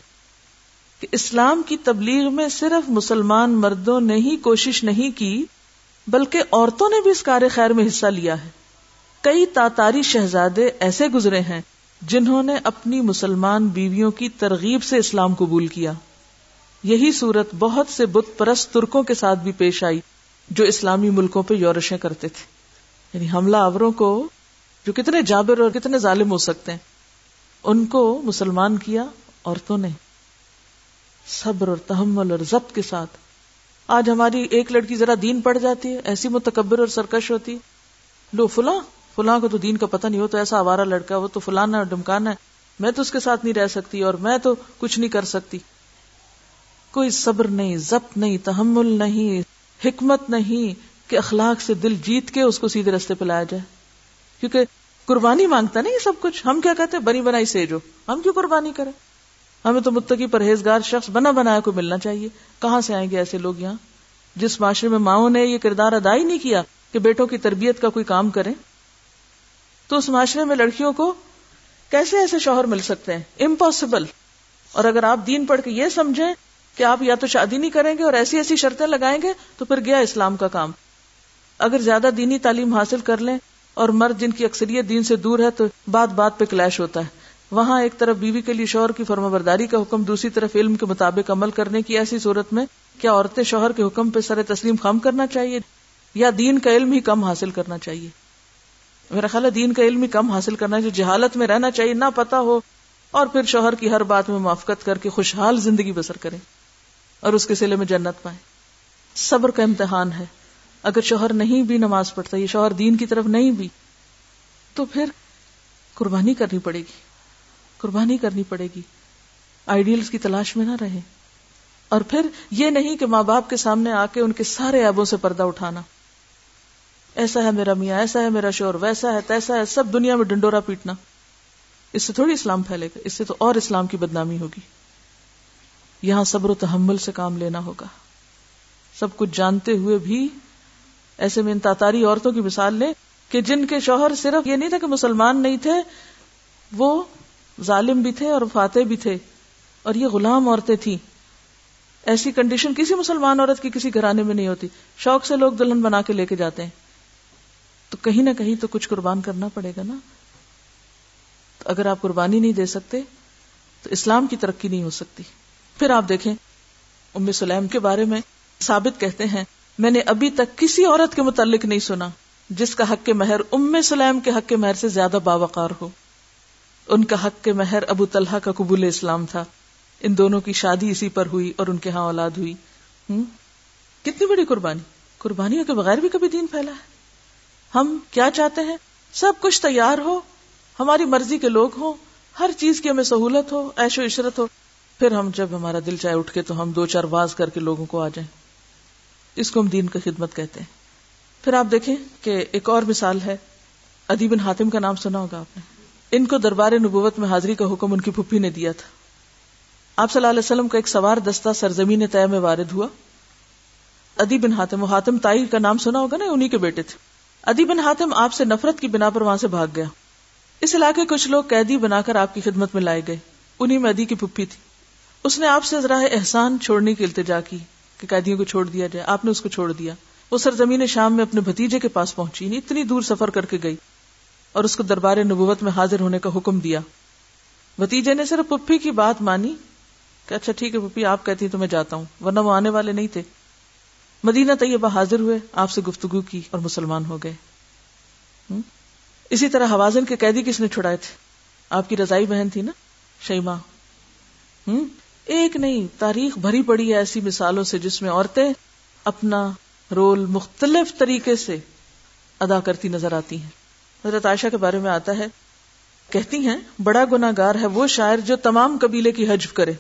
کہ اسلام کی تبلیغ میں صرف مسلمان مردوں نے ہی کوشش نہیں کی، بلکہ عورتوں نے بھی اس کار خیر میں حصہ لیا ہے۔ کئی تاتاری شہزادے ایسے گزرے ہیں جنہوں نے اپنی مسلمان بیویوں کی ترغیب سے اسلام قبول کیا۔ یہی صورت بہت سے بت پرست ترکوں کے ساتھ بھی پیش آئی، جو اسلامی ملکوں پہ یورشیں کرتے تھے۔ یعنی حملہ آوروں کو، جو کتنے جابر اور کتنے ظالم ہو سکتے ہیں۔ ان کو مسلمان کیا، عورتوں نے۔ صبر اور تحمل اور ضبط کے ساتھ۔ آج ہماری ایک لڑکی ذرا دین پڑ جاتی ہے، ایسی متکبر اور سرکش ہوتی لو فلاں۔ فلاں کو تو دین کا پتہ نہیں ہو تو ایسا آوارا لڑکا وہ تو فلانا ہے ڈمکانا ہے۔ میں تو اس کے ساتھ نہیں رہ سکتی اور میں تو کچھ نہیں کر سکتی۔ کوئی صبر نہیں، ضبط نہیں، تحمل نہیں، حکمت نہیں کہ اخلاق سے دل جیت کے اس کو سیدھے رستے پہ لایا جائے۔ کیونکہ قربانی مانگتا نا یہ سب کچھ۔ ہم کیا کہتے ہیں؟ بنی بنائی سے جو۔ ہم کیوں قربانی کریں؟ ہمیں تو متقی پرہیزگار شخص بنا بنایا کو ملنا چاہیے۔ کہاں سے آئیں گے ایسے لوگ یہاں؟ جس معاشرے میں ماؤں نے یہ کردار ادا ہی نہیں کیا کہ بیٹوں کی تربیت کا کوئی کام کریں۔ تو اس معاشرے میں لڑکیوں کو کیسے ایسے شوہر مل سکتے ہیں؟ امپاسبل اور اگر آپ دین پڑھ کے یہ سمجھیں کہ آپ یا تو شادی نہیں کریں گے اور ایسی ایسی شرطیں لگائیں گے تو پھر گیا اسلام کا کام. اگر زیادہ دینی تعلیم حاصل کر لیں اور مرد جن کی اکثریت دین سے دور ہے تو بات بات پہ کلیش ہوتا ہے. وہاں ایک طرف بیوی کے لیے شوہر کی فرما برداری کا حکم، دوسری طرف علم کے مطابق عمل کرنے کی ایسی صورت میں کیا عورتیں شوہر کے حکم پہ سر تسلیم خم کرنا چاہیے یا دین کا علم ہی کم حاصل کرنا چاہیے؟ میرا خیال ہے دین کا علم ہی کم حاصل کرنا چاہیے جہالت میں رہنا چاہیے، نہ پتا ہو، اور پھر شوہر کی ہر بات میں موافقت کر کے خوشحال زندگی بسر کریں اور اس کے سلے میں جنت پائیں صبر کا امتحان ہے۔ اگر شوہر نہیں بھی نماز پڑھتا یہ شوہر دین کی طرف نہیں بھی، تو پھر قربانی کرنی پڑے گی۔ قربانی کرنی پڑے گی۔ آئیڈیلز کی تلاش میں نہ رہے۔ اور پھر یہ نہیں کہ ماں باپ کے سامنے آ کے ان کے سارے ایبوں سے پردہ اٹھانا۔ ایسا ہے میرا میاں، ایسا ہے میرا شور، ویسا ہے، تیسا ہے، سب دنیا میں ڈنڈورا پیٹنا۔ اس سے تھوڑی اسلام پھیلے گا، اس سے تو اور اسلام کی بدنامی ہوگی۔ یہاں صبر و تحمل سے کام لینا ہوگا۔ سب کچھ جانتے ہوئے بھی ایسے میں ان تاتاری عورتوں کی مثال لیں کہ جن کے شوہر صرف یہ نہیں تھا کہ مسلمان نہیں تھے، وہ ظالم بھی تھے اور فاتح بھی تھے۔ اور یہ غلام عورتیں تھیں۔ ایسی کنڈیشن کسی مسلمان عورت کی کسی گھرانے میں نہیں ہوتی۔ شوق سے لوگ دلہن بنا کے لے کے جاتے ہیں۔ تو کہیں نہ کہیں تو کچھ قربان کرنا پڑے گا نا۔ تو اگر آپ قربانی نہیں دے سکتے، تو اسلام کی ترقی نہیں ہو سکتی۔ پھر آپ دیکھیں، ام سلیم کے بارے میں ثابت کہتے ہیں، میں نے ابھی تک کسی عورت کے متعلق نہیں سنا جس کا حق کے مہر ام سلیم کے حق کے مہر سے زیادہ باوقار ہو۔ ان کا حق کے مہر ابو طلحہ کا قبول اسلام تھا۔ ان دونوں کی شادی اسی پر ہوئی اور ان کے ہاں اولاد ہوئی۔ کتنی بڑی قربانی۔ قربانیوں کے بغیر بھی کبھی دین پھیلا ہے۔ ہم کیا چاہتے ہیں؟ سب کچھ تیار ہو، ہماری مرضی کے لوگ ہوں، ہر چیز کی ہمیں سہولت ہو ایش و عشرت ہو۔ پھر ہم جب ہمارا دل چاہے اٹھ کے تو ہم دو چار باز کر کے لوگوں کو آ جائیں۔ اس کو ہم دین کا خدمت کہتے ہیں۔ پھر آپ دیکھیں کہ ایک اور مثال ہے، ادیب حاتم کا نام سنا ہوگا آپ نے۔ ان کو دربار نبوت میں حاضری کا حکم ان کی پھپھی نے دیا تھا۔ آپ صلی اللہ علیہ وسلم کا ایک سوار دستہ سرزمین طے میں وارد ہوا۔ ادی بن حاتم حاتم تائی کا نام سنا ہوگا نا، انہی کے بیٹے تھے۔ ادی بن حاتم آپ سے نفرت کی بنا پر وہاں سے بھاگ گیا۔ اس علاقے کچھ لوگ قیدی بنا کر آپ کی خدمت میں لائے گئے۔ انہی میں ادی کی پھپھی تھی۔ اس نے آپ سے راہ احسان چھوڑنے کی التجا کی کہ قیدیوں کو چھوڑ دیا جائے۔ آپ نے اس کو چھوڑ دیا۔ وہ سرزمین شام میں اپنے بھتیجے کے پاس پہنچی نہیں اتنی دور سفر کر کے گئی اور اس کو دربار نبوت میں حاضر ہونے کا حکم دیا۔ بھتیجے نے صرف پپھی کی بات مانی کہ اچھا ٹھیک ہے پپھی آپ کہتی تو میں جاتا ہوں، ورنہ وہ آنے والے نہیں تھے۔ مدینہ طیبہ حاضر ہوئے، آپ سے گفتگو کی اور مسلمان ہو گئے۔ اسی طرح حوازن کے قیدی کس نے چھڑائے تھے؟ آپ کی رضائی بہن تھی نا، شیما۔ ہوں ایک نہیں تاریخ بھری پڑی ہے ایسی مثالوں سے جس میں عورتیں اپنا رول مختلف طریقے سے ادا کرتی نظر آتی ہیں۔ حضرت عائشہ کے بارے میں آتا ہے، کہتی ہیں، بڑا گناہ گار ہے وہ شاعر جو تمام قبیلے کی حجف کرے۔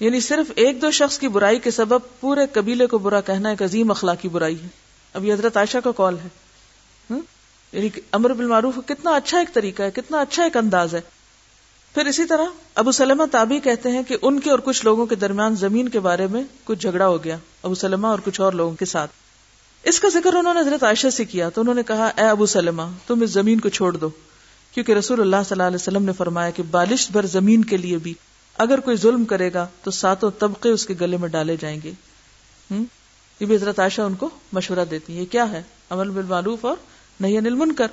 یعنی صرف ایک دو شخص کی برائی کے سبب پورے قبیلے کو برا کہنا ایک عظیم اخلاقی برائی ہے۔ اب یہ حضرت عائشہ کا کال ہے۔ یعنی امر بالمعروف کتنا اچھا ایک طریقہ ہے، کتنا اچھا ایک انداز ہے۔ پھر اسی طرح ابو سلمہ تابی کہتے ہیں کہ ان کے اور کچھ لوگوں کے درمیان زمین کے بارے میں کچھ جھگڑا ہو گیا، ابو سلمہ اور کچھ اور لوگوں کے ساتھ۔ اس کا ذکر انہوں نے حضرت عائشہ سے کیا تو انہوں نے کہا، اے ابو سلمہ، تم اس زمین کو چھوڑ دو۔ کیونکہ رسول اللہ صلی اللہ علیہ وسلم نے فرمایا کہ بالش بھر زمین کے لیے بھی۔ اگر کوئی ظلم کرے گا تو ساتوں طبقے اس کے گلے میں ڈالے جائیں گے۔ یہ بھی حضرت عائشہ ان کو مشورہ دیتی ہے کیا ہے؟ عمل بالمعروف اور نہیں انل منکر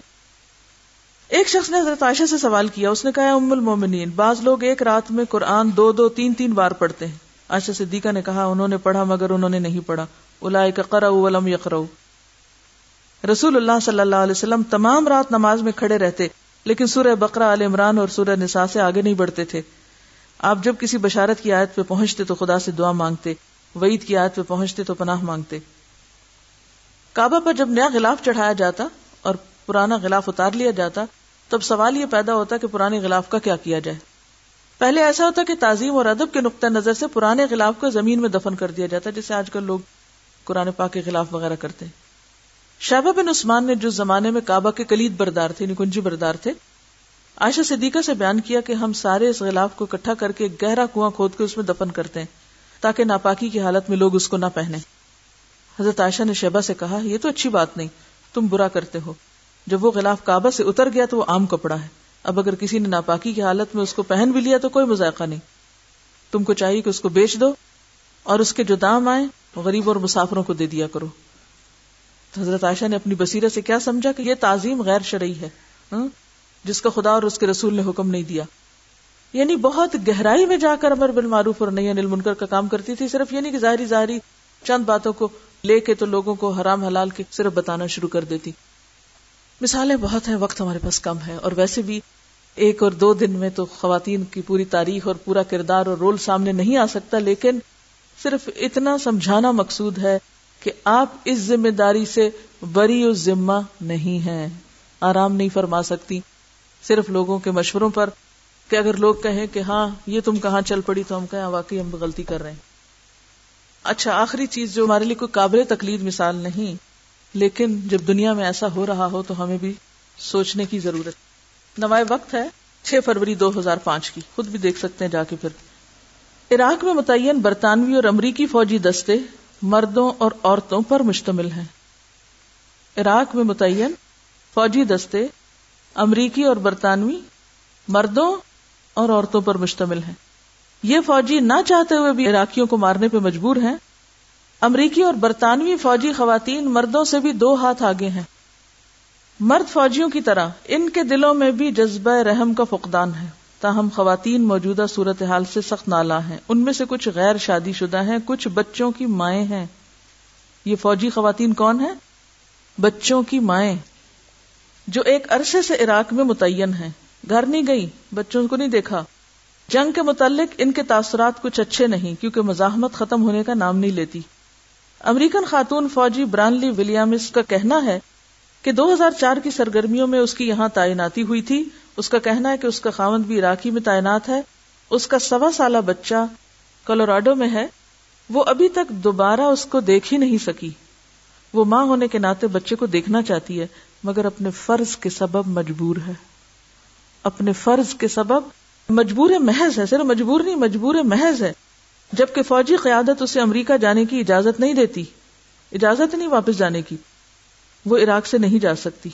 ایک شخص نے حضرت عائشہ سے سوال کیا۔ اس نے کہا ام المومنین، بعض لوگ ایک رات میں قرآن دو دو تین تین بار پڑھتے ہیں۔ عائشہ صدیقہ نے کہا، انہوں نے پڑھا مگر انہوں نے نہیں پڑھا۔ ولم یقرؤ رسول اللہ صلی اللہ علیہ وسلم تمام رات نماز میں کھڑے رہتے، لیکن سورہ بقرہ عال عمران اور سورہ نساء سے آگے نہیں بڑھتے تھے۔ آپ جب کسی بشارت کی آیت پہ پہنچتے تو خدا سے دعا مانگتے، وعید کی آیت پہ پہنچتے تو پناہ مانگتے۔ کعبہ پر جب نیا غلاف چڑھایا جاتا اور پرانا غلاف اتار لیا جاتا، تب سوال یہ پیدا ہوتا کہ پرانے غلاف کا کیا کیا جائے۔ پہلے ایسا ہوتا کہ تعظیم اور ادب کے نقطۂ نظر سے پرانے غلاف کو زمین میں دفن کر دیا جاتا جیسے آج کل لوگ قرآن پاک کے خلاف وغیرہ کرتے۔ ہیں شہبہ بن عثمان نے جو زمانے میں کعبہ کے کلید بردار تھے یعنی نکنجی بردار تھے عائشہ صدیقہ سے بیان کیا کہ ہم سارے اس غلاف کو اکٹھا کر کے گہرا کنواں کھود کے اس میں دفن کرتے ہیں تاکہ ناپاکی کی حالت میں لوگ اس کو نہ پہنے۔ حضرت عائشہ نے شہبہ سے کہا، یہ تو اچھی بات نہیں، تم برا کرتے ہو۔ جب وہ غلاف کعبہ سے اتر گیا تو وہ عام کپڑا ہے۔ اب اگر کسی نے ناپاکی کی حالت میں اس کو پہن بھی لیا تو کوئی مذائقہ نہیں۔ تم کو چاہیے کہ اس کو بیچ دو اور اس کے جو دام آئے غریب اور مسافروں کو دے دیا کرو۔ تو حضرت عائشہ نے اپنی بصیرہ سے کیا سمجھا کہ یہ تعظیم غیر شرعی ہے۔ ہاں؟ جس کا خدا اور اس کے رسول نے حکم نہیں دیا۔ یعنی بہت گہرائی میں جا کر امر بالمعروف اور نہیں انل منکر کا کام کرتی تھی، صرف یہ نہیں کہ ظاہری ظاہری چند باتوں کو لے کے تو لوگوں کو حرام حلال کے صرف بتانا شروع کر دیتی۔ مثالیں بہت ہیں، وقت ہمارے پاس کم ہے۔ اور ویسے بھی ایک اور دو دن میں تو خواتین کی پوری تاریخ اور پورا کردار اور رول سامنے نہیں آ سکتا، لیکن صرف اتنا سمجھانا مقصود ہے کہ آپ اس ذمہ داری سے بری و ذمہ نہیں ہیں۔ آرام نہیں فرما سکتی۔ صرف لوگوں کے مشوروں پر کہ اگر لوگ کہیں کہ ہاں یہ تم کہاں چل پڑی تو ہم کہیں ہاں، واقعی ہم غلطی کر رہے ہیں۔ اچھا آخری چیز جو ہمارے لیے کوئی قابل تقلید مثال نہیں، لیکن جب دنیا میں ایسا ہو رہا ہو تو ہمیں بھی سوچنے کی ضرورت۔ نوائے وقت ہے، چھ فروری دو ہزار پانچ کی۔ خود بھی دیکھ سکتے ہیں جا کے پھر۔ عراق میں متعین برطانوی اور امریکی فوجی دستے مردوں اور عورتوں پر مشتمل ہیں۔ عراق میں متعین فوجی دستے امریکی اور برطانوی مردوں اور عورتوں پر مشتمل ہیں۔ یہ فوجی نہ چاہتے ہوئے بھی عراقیوں کو مارنے پہ مجبور ہیں۔ امریکی اور برطانوی فوجی خواتین مردوں سے بھی دو ہاتھ آگے ہیں۔ مرد فوجیوں کی طرح ان کے دلوں میں بھی جذبہ رحم کا فقدان ہے۔ تاہم خواتین موجودہ صورت حال سے سخت نالا ہیں۔ ان میں سے کچھ غیر شادی شدہ ہیں، کچھ بچوں کی مائیں ہیں۔ یہ فوجی خواتین کون ہیں؟ بچوں کی مائیں۔ جو ایک عرصے سے عراق میں متعین ہیں۔ گھر نہیں گئی بچوں کو نہیں دیکھا۔ جنگ کے متعلق ان کے تاثرات کچھ اچھے نہیں، کیونکہ مزاحمت ختم ہونے کا نام نہیں لیتی۔ امریکن خاتون فوجی برانلی ولیامس کا کہنا ہے کہ دو ہزار چار کی سرگرمیوں میں اس کی یہاں تعیناتی ہوئی تھی۔ اس کا کہنا ہے کہ اس کا خامد بھی عراقی میں تعینات ہے۔ اس کا سوا سالہ بچہ کولوراڈو میں ہے۔ وہ ابھی تک دوبارہ اس کو دیکھ ہی نہیں سکی۔ وہ ماں ہونے کے ناطے بچے کو دیکھنا چاہتی ہے۔ مگر اپنے فرض کے سبب مجبور ہے۔ اپنے فرض کے سبب مجبور محض ہے، صرف مجبور نہیں، مجبور محض ہے۔ جبکہ فوجی قیادت اسے امریکہ جانے کی اجازت نہیں دیتی، اجازت نہیں واپس جانے کی۔ وہ عراق سے نہیں جا سکتی۔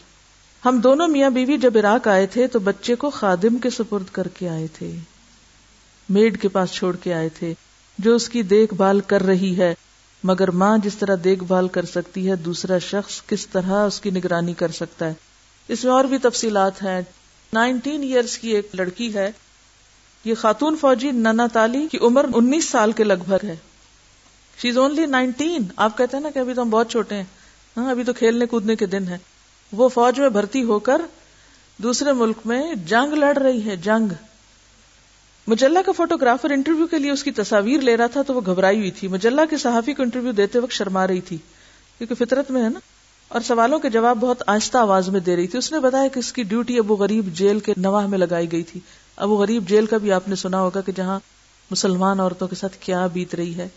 ہم دونوں میاں بیوی جب عراق آئے تھے تو بچے کو خادم کے سپرد کر کے آئے تھے، میڈ کے پاس چھوڑ کے آئے تھے، جو اس کی دیکھ بھال کر رہی ہے۔ مگر ماں جس طرح دیکھ بھال کر سکتی ہے، دوسرا شخص کس طرح اس کی نگرانی کر سکتا ہے۔ اس میں اور بھی تفصیلات ہیں۔ نائنٹین ایئرس کی ایک لڑکی ہے۔ یہ خاتون فوجی ننا تالی کی عمر انیس سال کے لگ بھگ ہے۔ شی از اونلی نائنٹین آپ کہتے ہیں نا کہ ابھی تو ہم بہت چھوٹے ہیں۔ ہاں ابھی تو کھیلنے کودنے کے دن ہے وہ فوج میں بھرتی ہو کر دوسرے ملک میں جنگ لڑ رہی ہے، جنگ۔ مجلہ کا فوٹوگرافر انٹرویو کے لیے اس کی تصاویر لے رہا تھا تو وہ گھبرائی ہوئی تھی۔ مجلہ کے صحافی کو انٹرویو دیتے وقت شرما رہی تھی۔ کیونکہ فطرت میں ہے نا۔ اور سوالوں کے جواب بہت آہستہ آواز میں دے رہی تھی۔ اس نے بتایا کہ اس کی ڈیوٹی ابو غریب جیل کے نواح میں لگائی گئی تھی۔ ابو غریب جیل کا بھی آپ نے سنا ہوگا کہ جہاں مسلمان عورتوں کے ساتھ کیا بیت رہی ہے۔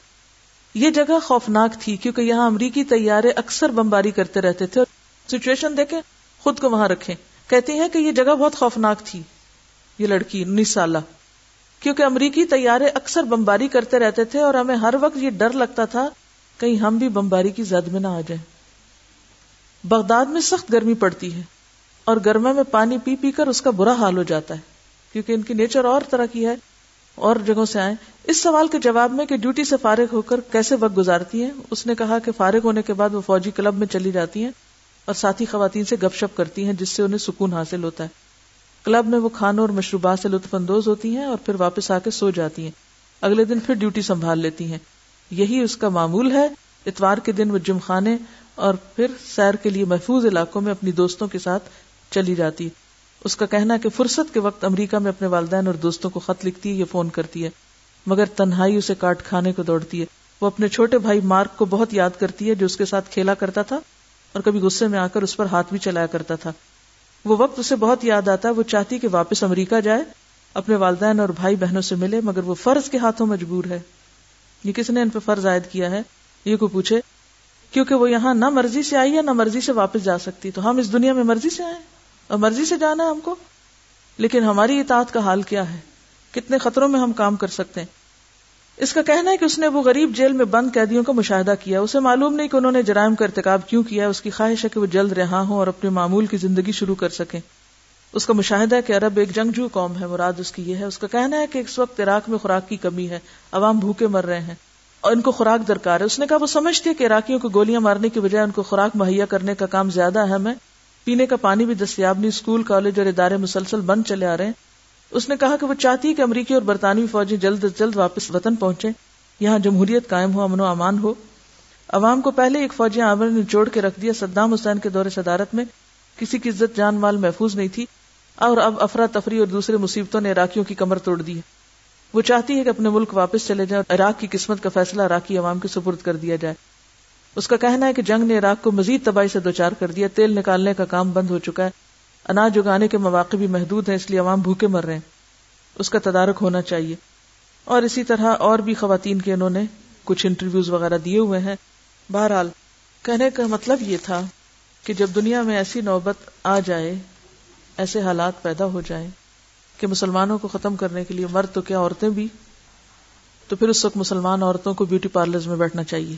یہ جگہ خوفناک تھی کیونکہ یہاں امریکی طیارے اکثر بمباری کرتے رہتے تھے۔ اور سچویشن دیکھیں، خود کو وہاں رکھیں۔ کہتی ہیں کہ یہ جگہ بہت خوفناک تھی۔ یہ لڑکی انیس سالہ۔ کیونکہ امریکی طیارے اکثر بمباری کرتے رہتے تھے اور ہمیں ہر وقت یہ ڈر لگتا تھا کہیں ہم بھی بمباری کی زد میں نہ آ جائیں۔ بغداد میں سخت گرمی پڑتی ہے اور گرما میں پانی پی پی کر اس کا برا حال ہو جاتا ہے، کیونکہ ان کی نیچر اور طرح کی ہے۔ اور جگہوں سے آئے اس سوال کے جواب میں کہ ڈیوٹی سے فارغ ہو کر کیسے وقت گزارتی ہیں؟ اس نے کہا کہ فارغ ہونے کے بعد وہ فوجی کلب میں چلی جاتی ہیں اور ساتھی خواتین سے گپ شپ کرتی ہیں، جس سے انہیں سکون حاصل ہوتا ہے۔ کلب میں وہ کھانوں اور مشروبات سے لطف اندوز ہوتی ہیں اور پھر واپس آ کے سو جاتی ہیں۔ اگلے دن پھر ڈیوٹی سنبھال لیتی ہیں۔ یہی اس کا معمول ہے۔ اتوار کے دن وہ جم خانے اور پھر سیر کے لیے محفوظ علاقوں میں اپنی دوستوں کے ساتھ چلی جاتی۔ اس کا کہنا کہ فرصت کے وقت امریکہ میں اپنے والدین اور دوستوں کو خط لکھتی ہے یا فون کرتی ہے۔ مگر تنہائی اسے کاٹ کھانے کو دوڑتی ہے۔ وہ اپنے چھوٹے بھائی مارک کو بہت یاد کرتی ہے جو اس کے ساتھ کھیلا کرتا تھا اور کبھی غصے میں آ کر اس پر ہاتھ بھی چلایا کرتا تھا۔ وہ وقت اسے بہت یاد آتا ہے، وہ چاہتی کہ واپس امریکہ جائے، اپنے والدین اور بھائی بہنوں سے ملے، مگر وہ فرض کے ہاتھوں مجبور ہے۔ یہ کس نے ان پہ فرض عائد کیا ہے؟ یہ کو پوچھے؟ کیونکہ وہ یہاں نہ مرضی سے آئی ہے نہ مرضی سے واپس جا سکتی، تو ہم اس دنیا میں مرضی سے آئے؟ اور مرضی سے جانا ہے ہم کو؟ لیکن ہماری اطاعت کا حال کیا ہے؟ کتنے خطروں میں ہم کام کر سکتے ہیں؟ اس کا کہنا ہے کہ اس نے وہ غریب جیل میں بند قیدیوں کا مشاہدہ کیا۔ اسے معلوم نہیں کہ انہوں نے جرائم کا ارتکاب کیوں کیا۔ اس کی خواہش ہے کہ وہ جلد رہا ہوں اور اپنے معمول کی زندگی شروع کر سکیں۔ اس کا مشاہدہ ہے کہ عرب ایک جنگجو قوم ہے، مراد اس کی یہ ہے۔ اس کا کہنا ہے کہ اس وقت عراق میں خوراک کی کمی ہے۔ عوام بھوکے مر رہے ہیں۔ اور ان کو خوراک درکار ہے۔ اس نے کہا، وہ سمجھتی ہے کہ عراقیوں کو گولیاں مارنے کی بجائے ان کو خوراک مہیا کرنے کا کام زیادہ اہم ہے۔ پینے کا پانی بھی دستیاب نہیں، اسکول، کالج اور ادارے مسلسل بند چلے آ رہے ہیں۔ اس نے کہا کہ وہ چاہتی ہے کہ امریکی اور برطانوی فوجیں جلد از جلد واپس وطن پہنچے یہاں جمہوریت قائم ہو، امن و امان ہو۔ عوام کو پہلے ایک فوجی عامر نے جوڑ کے رکھ دیا، صدام حسین کے دور صدارت میں۔ کسی کی عزت جان مال محفوظ نہیں تھی۔ اور اب افراتفری اور دوسرے مصیبتوں نے عراقیوں کی کمر توڑ دی ہے۔ وہ چاہتی ہے کہ اپنے ملک واپس چلے جائیں اور عراق کی قسمت کا فیصلہ عراقی عوام کے سپرد کر دیا جائے۔ اس کا کہنا ہے کہ جنگ نے عراق کو مزید تباہی سے دوچار کر دیا، تیل نکالنے کا کام بند ہو چکا ہے۔ اناج اگانے کے مواقع بھی محدود ہیں، اس لیے عوام بھوکے مر رہے ہیں۔ اس کا تدارک ہونا چاہیے۔ اور اسی طرح اور بھی خواتین کے انہوں نے کچھ انٹرویوز وغیرہ دیے ہوئے ہیں۔ بہرحال، کہنے کا مطلب یہ تھا کہ جب دنیا میں ایسی نوبت آ جائے، ایسے حالات پیدا ہو جائیں کہ مسلمانوں کو ختم کرنے کے لیے مرد تو کیا عورتیں بھی؟ تو پھر اس وقت مسلمان عورتوں کو بیوٹی پارلرز میں بیٹھنا چاہیے۔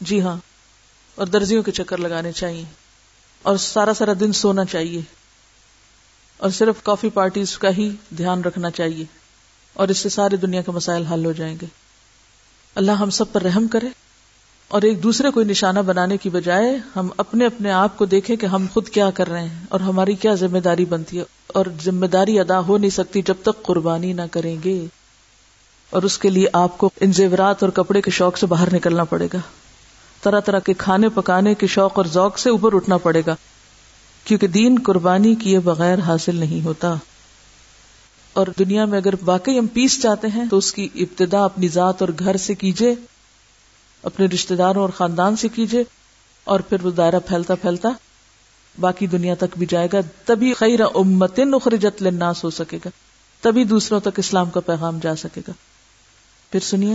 جی ہاں اور درزیوں کے چکر لگانے چاہیے۔ اور سارا سارا دن سونا چاہیے اور صرف کافی پارٹیز کا ہی دھیان رکھنا چاہیے اور اس سے ساری دنیا کے مسائل حل ہو جائیں گے۔ اللہ ہم سب پر رحم کرے اور ایک دوسرے کو نشانہ بنانے کی بجائے ہم اپنے اپنے آپ کو دیکھیں کہ ہم خود کیا کر رہے ہیں اور ہماری کیا ذمہ داری بنتی ہے اور ذمہ داری ادا ہو نہیں سکتی جب تک قربانی نہ کریں گے اور اس کے لیے آپ کو ان زیورات اور کپڑے کے شوق سے باہر نکلنا پڑے گا۔ طرح طرح کے کھانے پکانے کے شوق اور ذوق سے اوپر اٹھنا پڑے گا، کیونکہ دین قربانی کیے بغیر حاصل نہیں ہوتا۔ اور دنیا میں اگر واقعی ہم پیس چاہتے ہیں، تو اس کی ابتدا اپنی ذات اور گھر سے کیجیے اپنے رشتے داروں اور خاندان سے کیجیے اور پھر وہ دائرہ پھیلتا پھیلتا باقی دنیا تک بھی جائے گا۔ تبھی خیر امت اخرجت للناس ہو سکے گا، تبھی دوسروں تک اسلام کا پیغام جا سکے گا۔ پھر سنیے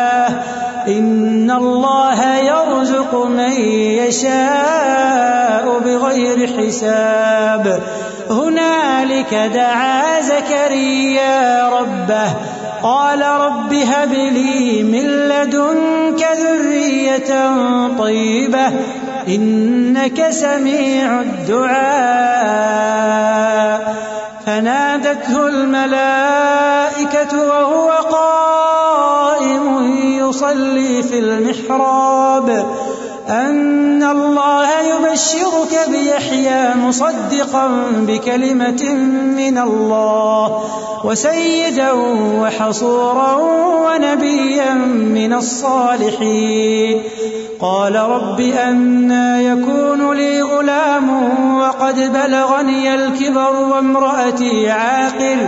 ويرزق من يشاء بغير حساب. هنالك دعا زكريا ربه. قال رب هب لي من لدنك ذرية طيبة. إنك سميع الدعاء. فنادته الملائكة وهو قائم يصلي في المحراب. أن الله يبشرك بيحيى مصدقا بكلمة من الله، وسيدا وحصورا ونبيا من الصالحين. قال رب أنا يكون لي غلام وقد بلغني الكبر وامرأتي عاقل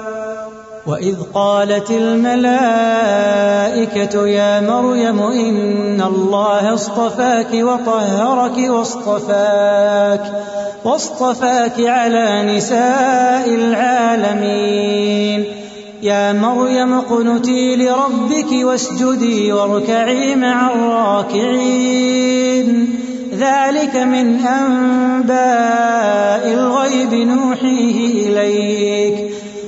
وإذ قالت الملائكة يا مريم إن الله اصطفاك وطهرك واصطفاك واصطفاك على نساء العالمين يا مريم اقنتي لربك واسجدي واركعي مع الراكعين ذلك من أنباء الغيب نوحيه إليك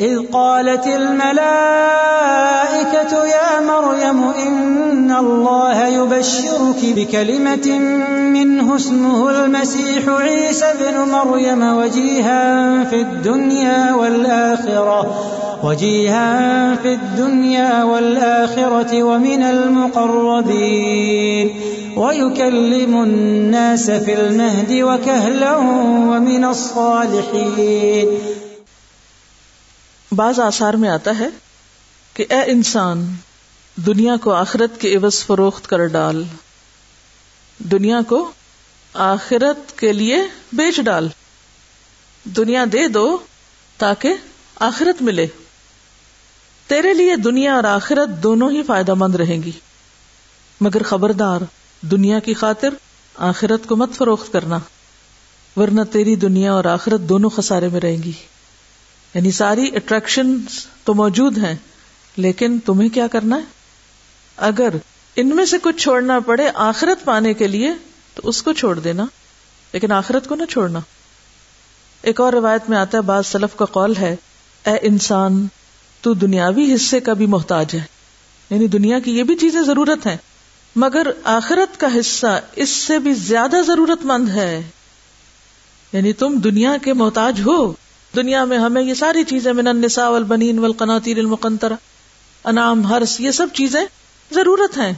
إذ قالت الملائكة يا مريم إن الله يبشرك بكلمة منه اسمه المسيح عيسى بن مريم وجيها في الدنيا والآخرة، وجيها في الدنيا والآخرة ومن المقربين. ويكلم الناس في المهد وكهلا ومن الصالحين. بعض آثار میں آتا ہے کہ اے انسان، دنیا کو آخرت کے عوض فروخت کر ڈال۔ دنیا کو آخرت کے لیے بیچ ڈال۔ دنیا دے دو تاکہ آخرت ملے۔ تیرے لیے دنیا اور آخرت دونوں ہی فائدہ مند رہیں گی۔ مگر خبردار، دنیا کی خاطر آخرت کو مت فروخت کرنا، ورنہ تیری دنیا اور آخرت دونوں خسارے میں رہیں گی۔ یعنی ساری اٹریکشن تو موجود ہیں، لیکن تمہیں کیا کرنا ہے؟ اگر ان میں سے کچھ چھوڑنا پڑے آخرت پانے کے لیے، تو اس کو چھوڑ دینا، لیکن آخرت کو نہ چھوڑنا۔ ایک اور روایت میں آتا ہے، بعض سلف کا قول ہے، اے انسان، تو دنیاوی حصے کا بھی محتاج ہے۔ یعنی دنیا کی یہ بھی چیزیں ضرورت ہیں، مگر آخرت کا حصہ اس سے بھی زیادہ ضرورت مند ہے۔ یعنی تم دنیا کے محتاج ہو۔ دنیا میں ہمیں یہ ساری چیزیں من النساء والبنین والقناطیر المقنطرہ۔ انعام ہرس یہ سب چیزیں ضرورت ہیں۔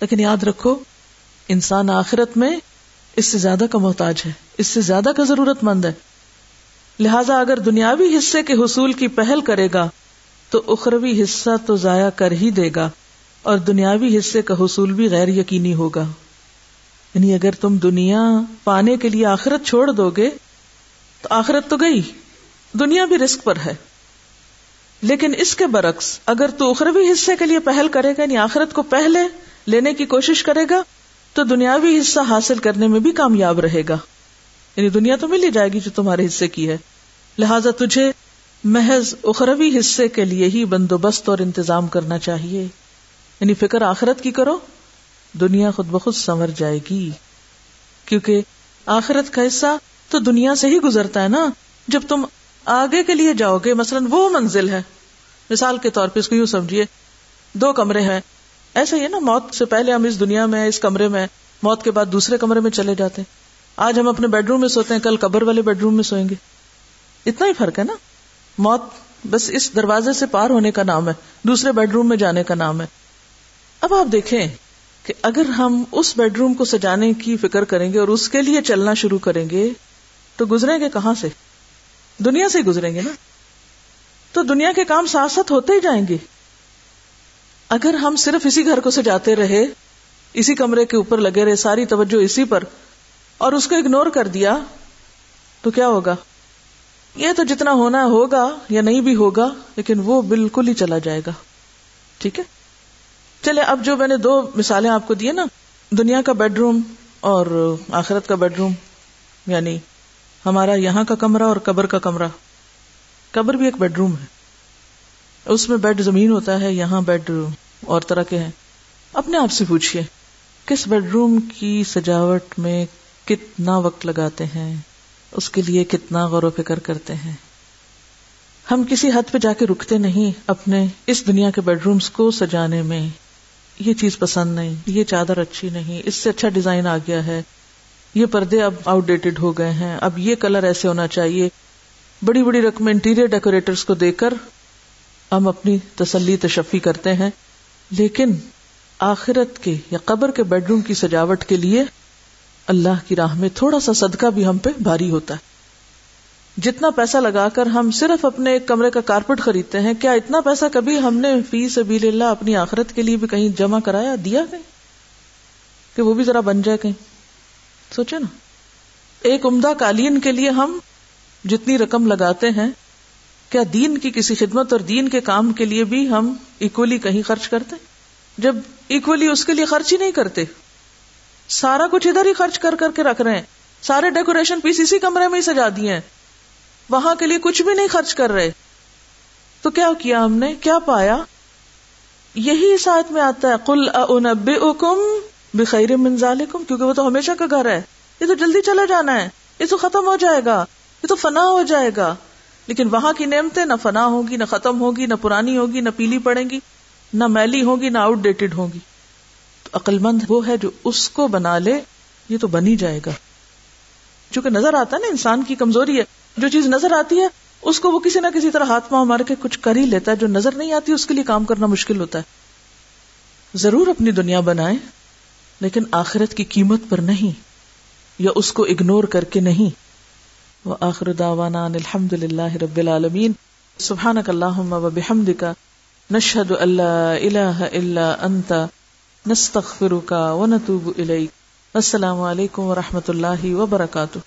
لیکن یاد رکھو، انسان آخرت میں اس سے زیادہ کا محتاج ہے، اس سے زیادہ کا ضرورت مند ہے۔ لہذا اگر دنیاوی حصے کے حصول کی پہل کرے گا، تو اخروی حصہ تو ضائع کر ہی دے گا، اور دنیاوی حصے کا حصول بھی غیر یقینی ہوگا۔ یعنی اگر تم دنیا پانے کے لیے آخرت چھوڑ دو گے تو آخرت تو گئی۔ دنیا بھی رسک پر ہے۔ لیکن اس کے برعکس، اگر تو اخروی حصے کے لیے پہل کرے گا یعنی آخرت کو پہلے لینے کی کوشش کرے گا، تو دنیاوی حصہ حاصل کرنے میں بھی کامیاب رہے گا۔ یعنی دنیا تو مل ہی جائے گی جو تمہارے حصے کی ہے۔ لہذا تجھے محض اخروی حصے کے لیے ہی بندوبست اور انتظام کرنا چاہیے۔ یعنی فکر آخرت کی کرو، دنیا خود بخود سنور جائے گی۔ کیونکہ آخرت کا حصہ تو دنیا سے ہی گزرتا ہے نا۔ جب تم آگے کے لیے جاؤ گے، مثلاً وہ منزل ہے۔ مثال کے طور پہ اس کو یوں سمجھیے، دو کمرے ہیں۔ ایسا ہی نا، موت سے پہلے ہم اس دنیا میں، اس کمرے میں، موت کے بعد دوسرے کمرے میں چلے جاتے۔ ہیں آج ہم اپنے بیڈ روم میں سوتے ہیں، کل قبر والے بیڈ روم میں سوئیں گے۔ اتنا ہی فرق ہے نا۔ موت بس اس دروازے سے پار ہونے کا نام ہے، دوسرے بیڈ روم میں جانے کا نام ہے۔ اب آپ دیکھیں کہ اگر ہم اس بیڈ روم کو سجانے کی فکر کریں گے اور اس کے لیے چلنا شروع کریں گے تو گزریں گے کہاں سے؟ دنیا سے ہی گزریں گے نا۔ تو دنیا کے کام ساتھ ساتھ ہوتے ہی جائیں گے۔ اگر ہم صرف اسی گھر کو سجاتے رہے، اسی کمرے کے اوپر لگے رہے، ساری توجہ اسی پر، اور اس کو اگنور کر دیا، تو کیا ہوگا؟ یہ تو جتنا ہونا ہوگا یا نہیں بھی ہوگا، لیکن وہ بالکل ہی چلا جائے گا۔ ٹھیک ہے؟ چلے، اب جو میں نے دو مثالیں آپ کو دیے نا، دنیا کا بیڈ روم اور آخرت کا بیڈ روم یعنی ہمارا یہاں کا کمرہ اور قبر کا کمرہ۔ قبر بھی ایک بیڈ روم ہے۔ اس میں بیڈ زمین ہوتا ہے، یہاں بیڈ اور طرح کے ہیں۔ اپنے آپ سے پوچھئے، کس بیڈ روم کی سجاوٹ میں کتنا وقت لگاتے ہیں؟ اس کے لیے کتنا غور و فکر کرتے ہیں؟ ہم کسی حد پہ جا کے رکتے نہیں اپنے اس دنیا کے بیڈ رومس کو سجانے میں۔ یہ چیز پسند نہیں، یہ چادر اچھی نہیں، اس سے اچھا ڈیزائن آ گیا ہے۔ یہ پردے اب آؤٹ ڈیٹڈ ہو گئے ہیں۔ اب یہ کلر ایسے ہونا چاہیے۔ بڑی بڑی رقم انٹیریئر ڈیکوریٹرس کو دیکھ کر ہم اپنی تسلی، تشفی کرتے ہیں۔ لیکن آخرت کے یا قبر کے بیڈ روم کی سجاوٹ کے لیے اللہ کی راہ میں تھوڑا سا صدقہ بھی ہم پہ بھاری ہوتا ہے۔ جتنا پیسہ لگا کر ہم صرف اپنے ایک کمرے کا کارپیٹ خریدتے ہیں، کیا اتنا پیسہ کبھی ہم نے فی سبیل اللہ اپنی آخرت کے لیے بھی کہیں جمع کرایا، دیا کہیں؟ کہ وہ بھی ذرا بن جائے کہیں۔ سوچے نا۔ ایک عمدہ قالین کے لیے ہم جتنی رقم لگاتے ہیں، کیا دین کی کسی خدمت اور دین کے کام کے لیے بھی ہم اکولی کہیں خرچ کرتے؟ جب اکولی اس کے لیے خرچ ہی نہیں کرتے۔ سارا کچھ ادھر ہی خرچ کر کر کے رکھ رہے ہیں۔ سارے ڈیکوریشن پیس اسی کمرے میں ہی سجا دیے ہیں۔ وہاں کے لیے کچھ بھی نہیں خرچ کر رہے۔ تو کیا کیا ہم نے؟ کیا پایا؟ یہی ساتھ میں آتا ہے کل اکم بخیر منظال کیونکہ وہ تو ہمیشہ کا گھر ہے۔ یہ تو جلدی چلا جانا ہے۔ یہ تو ختم ہو جائے گا۔ یہ تو فنا ہو جائے گا۔ لیکن وہاں کی نعمتیں نہ فنا ہوگی نہ ختم ہوگی نہ پرانی ہوگی نہ پیلی پڑے گی، نہ میلی ہوگی نہ آؤٹ ڈیٹڈ ہوگی تو عقل مند وہ ہے جو اس کو بنا لے، یہ تو بن ہی جائے گا۔ چونکہ نظر آتا ہے نا، انسان کی کمزوری ہے۔ جو چیز نظر آتی ہے، اس کو وہ کسی نہ کسی طرح ہاتھ پاؤں مار کے کچھ کر ہی لیتا ہے۔ جو نظر نہیں آتی، اس کے لیے کام کرنا مشکل ہوتا ہے۔ ضرور اپنی دنیا بنائے لیکن آخرت کی قیمت پر نہیں، یا اس کو اگنور کر کے نہیں۔ وہ آخر داوانا الحمد للہ رب العالمین۔ سبحان اللہ بحمد کا نشد اللہ اللہ اللہ انت، نستغفرک ونتوب نتوب الیک۔ السلام علیکم و رحمۃ اللہ وبرکاتہ۔